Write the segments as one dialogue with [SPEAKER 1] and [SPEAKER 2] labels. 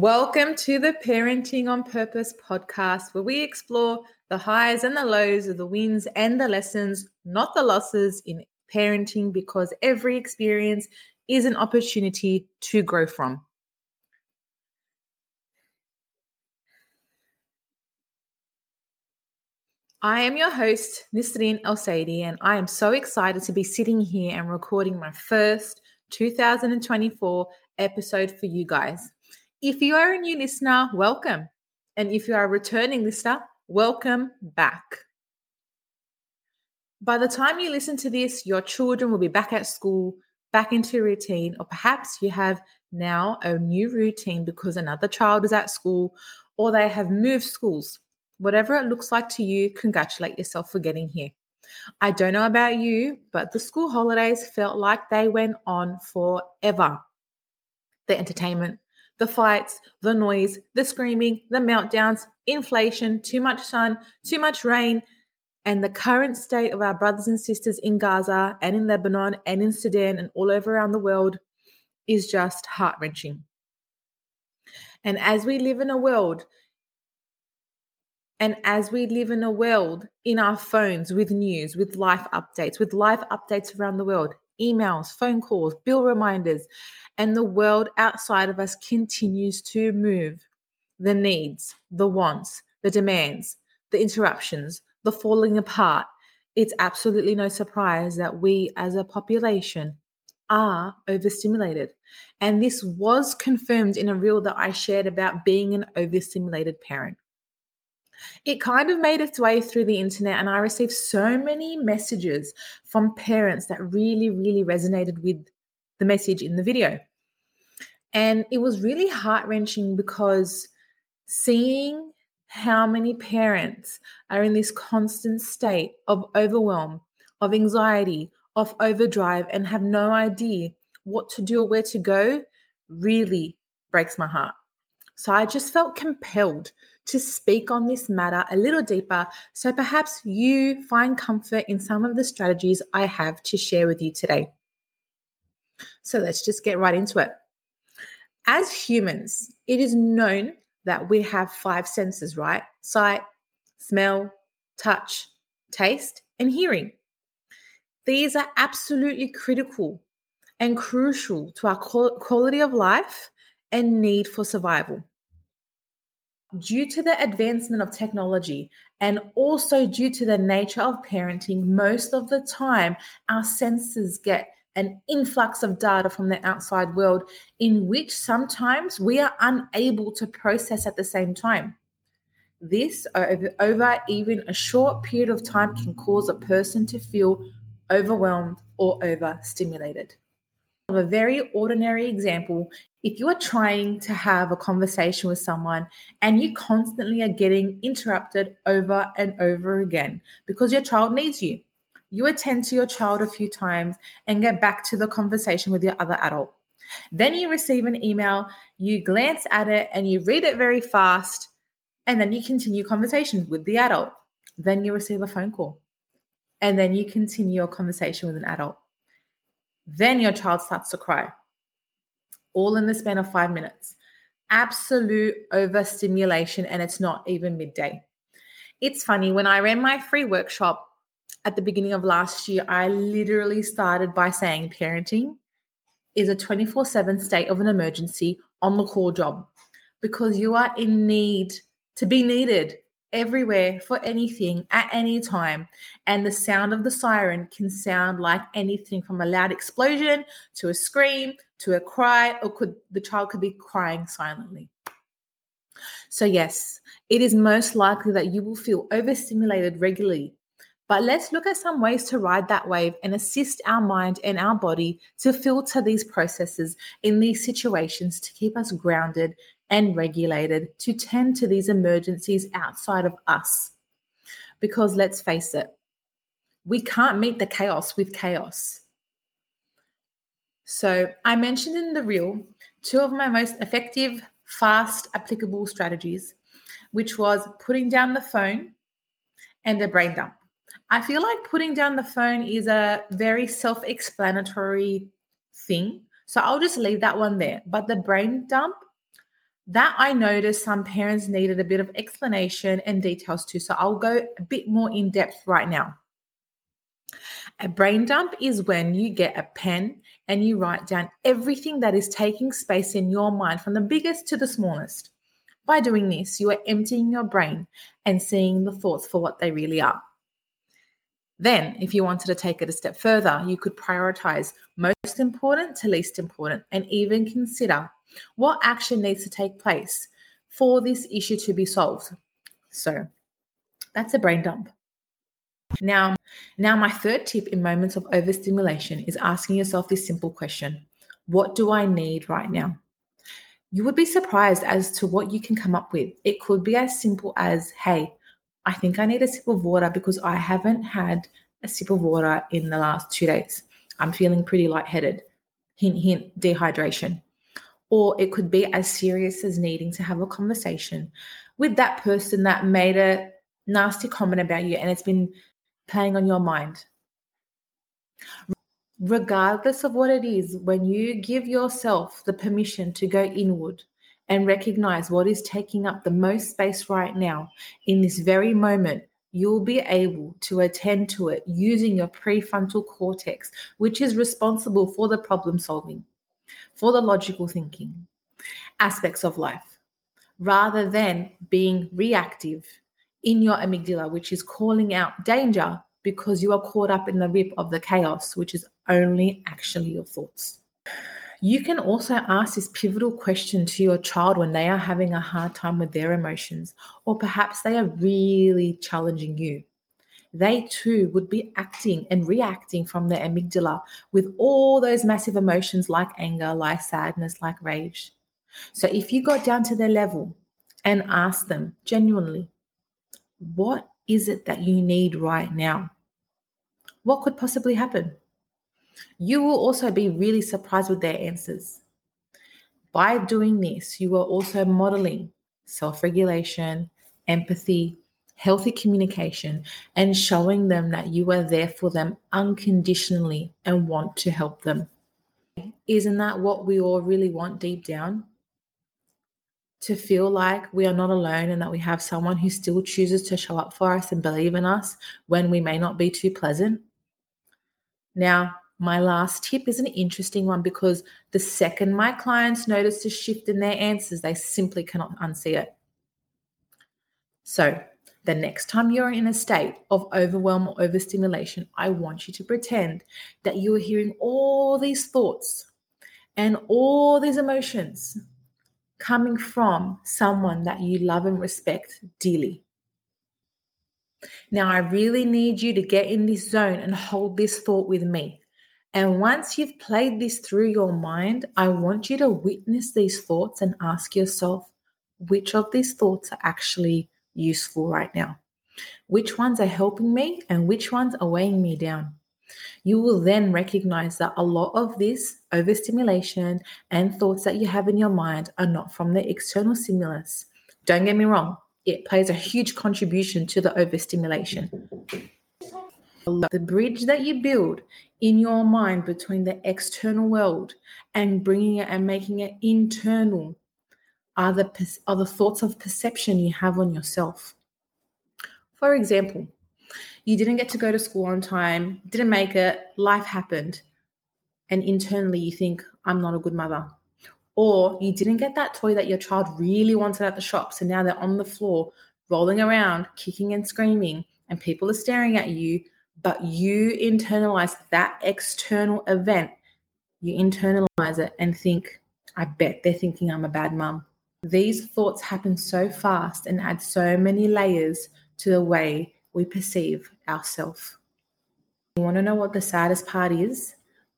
[SPEAKER 1] Welcome to the Parenting on Purpose podcast, where we explore the highs and the lows of the wins and the lessons, not the losses in parenting, because every experience is an opportunity to grow from. I am your host, Nisreen El Saidi, and I am so excited to be sitting here and recording my first 2024 episode for you guys. If you are a new listener, welcome. And if you are a returning listener, welcome back. By the time you listen to this, your children will be back at school, back into routine, or perhaps you have now a new routine because another child is at school or they have moved schools. Whatever it looks like to you, congratulate yourself for getting here. I don't know about you, but the school holidays felt like they went on forever. The entertainment, the fights, the noise, the screaming, the meltdowns, inflation, too much sun, too much rain, and the current state of our brothers and sisters in Gaza and in Lebanon and in Sudan and all over around the world is just heart wrenching. And as we live in a world, and as we live in a world in our phones with news, with life updates, with life updates around the world, emails, phone calls, bill reminders, and the world outside of us continues to move. The needs, the wants, the demands, the interruptions, the falling apart. It's absolutely no surprise that we as a population are overstimulated. And this was confirmed in a reel that I shared about being an overstimulated parent. It kind of made its way through the internet, and I received so many messages from parents that really, really resonated with the message in the video. And it was really heart wrenching because seeing how many parents are in this constant state of overwhelm, of anxiety, of overdrive, and have no idea what to do or where to go really breaks my heart. So I just felt compelled to speak on this matter a little deeper so perhaps you find comfort in some of the strategies I have to share with you today. So let's just get right into it. As humans, it is known that we have five senses, right? Sight, smell, touch, taste, and hearing. These are absolutely critical and crucial to our quality of life and need for survival due to the advancement of technology and also due to the nature of parenting, most of the time our senses get an influx of data from the outside world in which sometimes we are unable to process at the same time. This, over, even a short period of time, can cause a person to feel overwhelmed or overstimulated. A very ordinary example if you are trying to have a conversation with someone and you constantly are getting interrupted over and over again because your child needs you, you attend to your child a few times and get back to the conversation with your other adult. Then you receive an email, you glance at it and you read it very fast, and then you continue conversation with the adult. Then you receive a phone call, and then you continue your conversation with an adult. Then your child starts to cry all in the span of five minutes. Absolute overstimulation, and it's not even midday. It's funny, when I ran my free workshop at the beginning of last year, I literally started by saying parenting is a 24 7 state of an emergency on the call job because you are in need to be needed everywhere for anything at any time. And the sound of the siren can sound like anything from a loud explosion to a scream to a cry, or could the child could be crying silently. So, yes, it is most likely that you will feel overstimulated regularly. But let's look at some ways to ride that wave and assist our mind and our body to filter these processes in these situations to keep us grounded and regulated to tend to these emergencies outside of us. Because let's face it, we can't meet the chaos with chaos. So, I mentioned in the reel two of my most effective, fast, applicable strategies, which was putting down the phone and a brain dump. I feel like putting down the phone is a very self explanatory thing. So I'll just leave that one there. But the brain dump That I noticed some parents needed a bit of explanation and details too. So I'll go a bit more in depth right now. A brain dump is when you get a pen and you write down everything that is taking space in your mind from the biggest to the smallest. By doing this, you are emptying your brain and seeing the thoughts for what they really are. Then, if you wanted to take it a step further, you could prioritize most important to least important and even consider what action needs to take place for this issue to be solved. So, that's a brain dump. Now, now my third tip in moments of overstimulation is asking yourself this simple question. What do I need right now? You would be surprised as to what you can come up with. It could be as simple as, hey, I think I need a sip of water because I haven't had a sip of water in the last two days. I'm feeling pretty lightheaded. Hint, hint, dehydration. Or it could be as serious as needing to have a conversation with that person that made a nasty comment about you and it's been playing on your mind. Regardless of what it is, when you give yourself the permission to go inward and recognize what is taking up the most space right now in this very moment, you'll be able to attend to it using your prefrontal cortex, which is responsible for the problem solving, for the logical thinking aspects of life, rather than being reactive in your amygdala, which is calling out danger because you are caught up in the rip of the chaos, which is only actually your thoughts. You can also ask this pivotal question to your child when they are having a hard time with their emotions, or perhaps they are really challenging you. They too would be acting and reacting from their amygdala with all those massive emotions like anger, like sadness, like rage. So if you got down to their level and ask them genuinely, what is it that you need right now? What could possibly happen? You will also be really surprised with their answers. By doing this, you are also modeling self regulation, empathy, healthy communication, and showing them that you are there for them unconditionally and want to help them. Isn't that what we all really want deep down? To feel like we are not alone and that we have someone who still chooses to show up for us and believe in us when we may not be too pleasant. Now, my last tip is an interesting one because the second my clients notice a shift in their answers, they simply cannot unsee it. So, the next time you're in a state of overwhelm or overstimulation, I want you to pretend that you are hearing all these thoughts and all these emotions coming from someone that you love and respect dearly. Now, I really need you to get in this zone and hold this thought with me. And once you've played this through your mind, I want you to witness these thoughts and ask yourself which of these thoughts are actually useful right now. Which ones are helping me and which ones are weighing me down? You will then recognize that a lot of this overstimulation and thoughts that you have in your mind are not from the external stimulus. Don't get me wrong, it plays a huge contribution to the overstimulation. The bridge that you build in your mind between the external world and bringing it and making it internal are the, are the thoughts of perception you have on yourself. For example, you didn't get to go to school on time, didn't make it, life happened. And internally, you think, I'm not a good mother. Or you didn't get that toy that your child really wanted at the shop. So now they're on the floor, rolling around, kicking and screaming, and people are staring at you. But you internalize that external event. You internalize it and think, I bet they're thinking I'm a bad mum. These thoughts happen so fast and add so many layers to the way we perceive ourselves. You want to know what the saddest part is?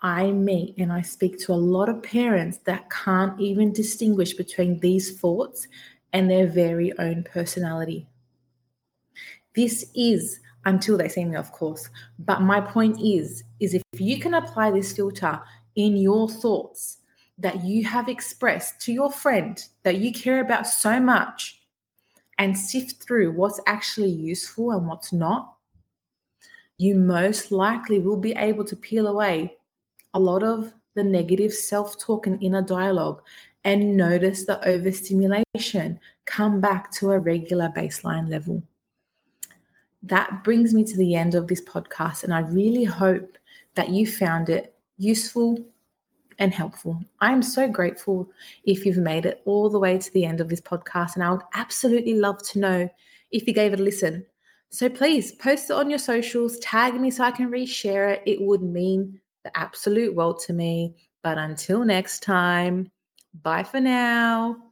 [SPEAKER 1] I meet and I speak to a lot of parents that can't even distinguish between these thoughts and their very own personality. This is until they see me, of course. But my point is, is if you can apply this filter in your thoughts that you have expressed to your friend that you care about so much, and sift through what's actually useful and what's not, you most likely will be able to peel away a lot of the negative self talk and inner dialogue and notice the overstimulation. Come back to a regular baseline level. That brings me to the end of this podcast, and I really hope that you found it useful and helpful. I'm so grateful if you've made it all the way to the end of this podcast, and I would absolutely love to know if you gave it a listen. So please post it on your socials, tag me so I can reshare it. It would mean the absolute world to me. But until next time, bye for now.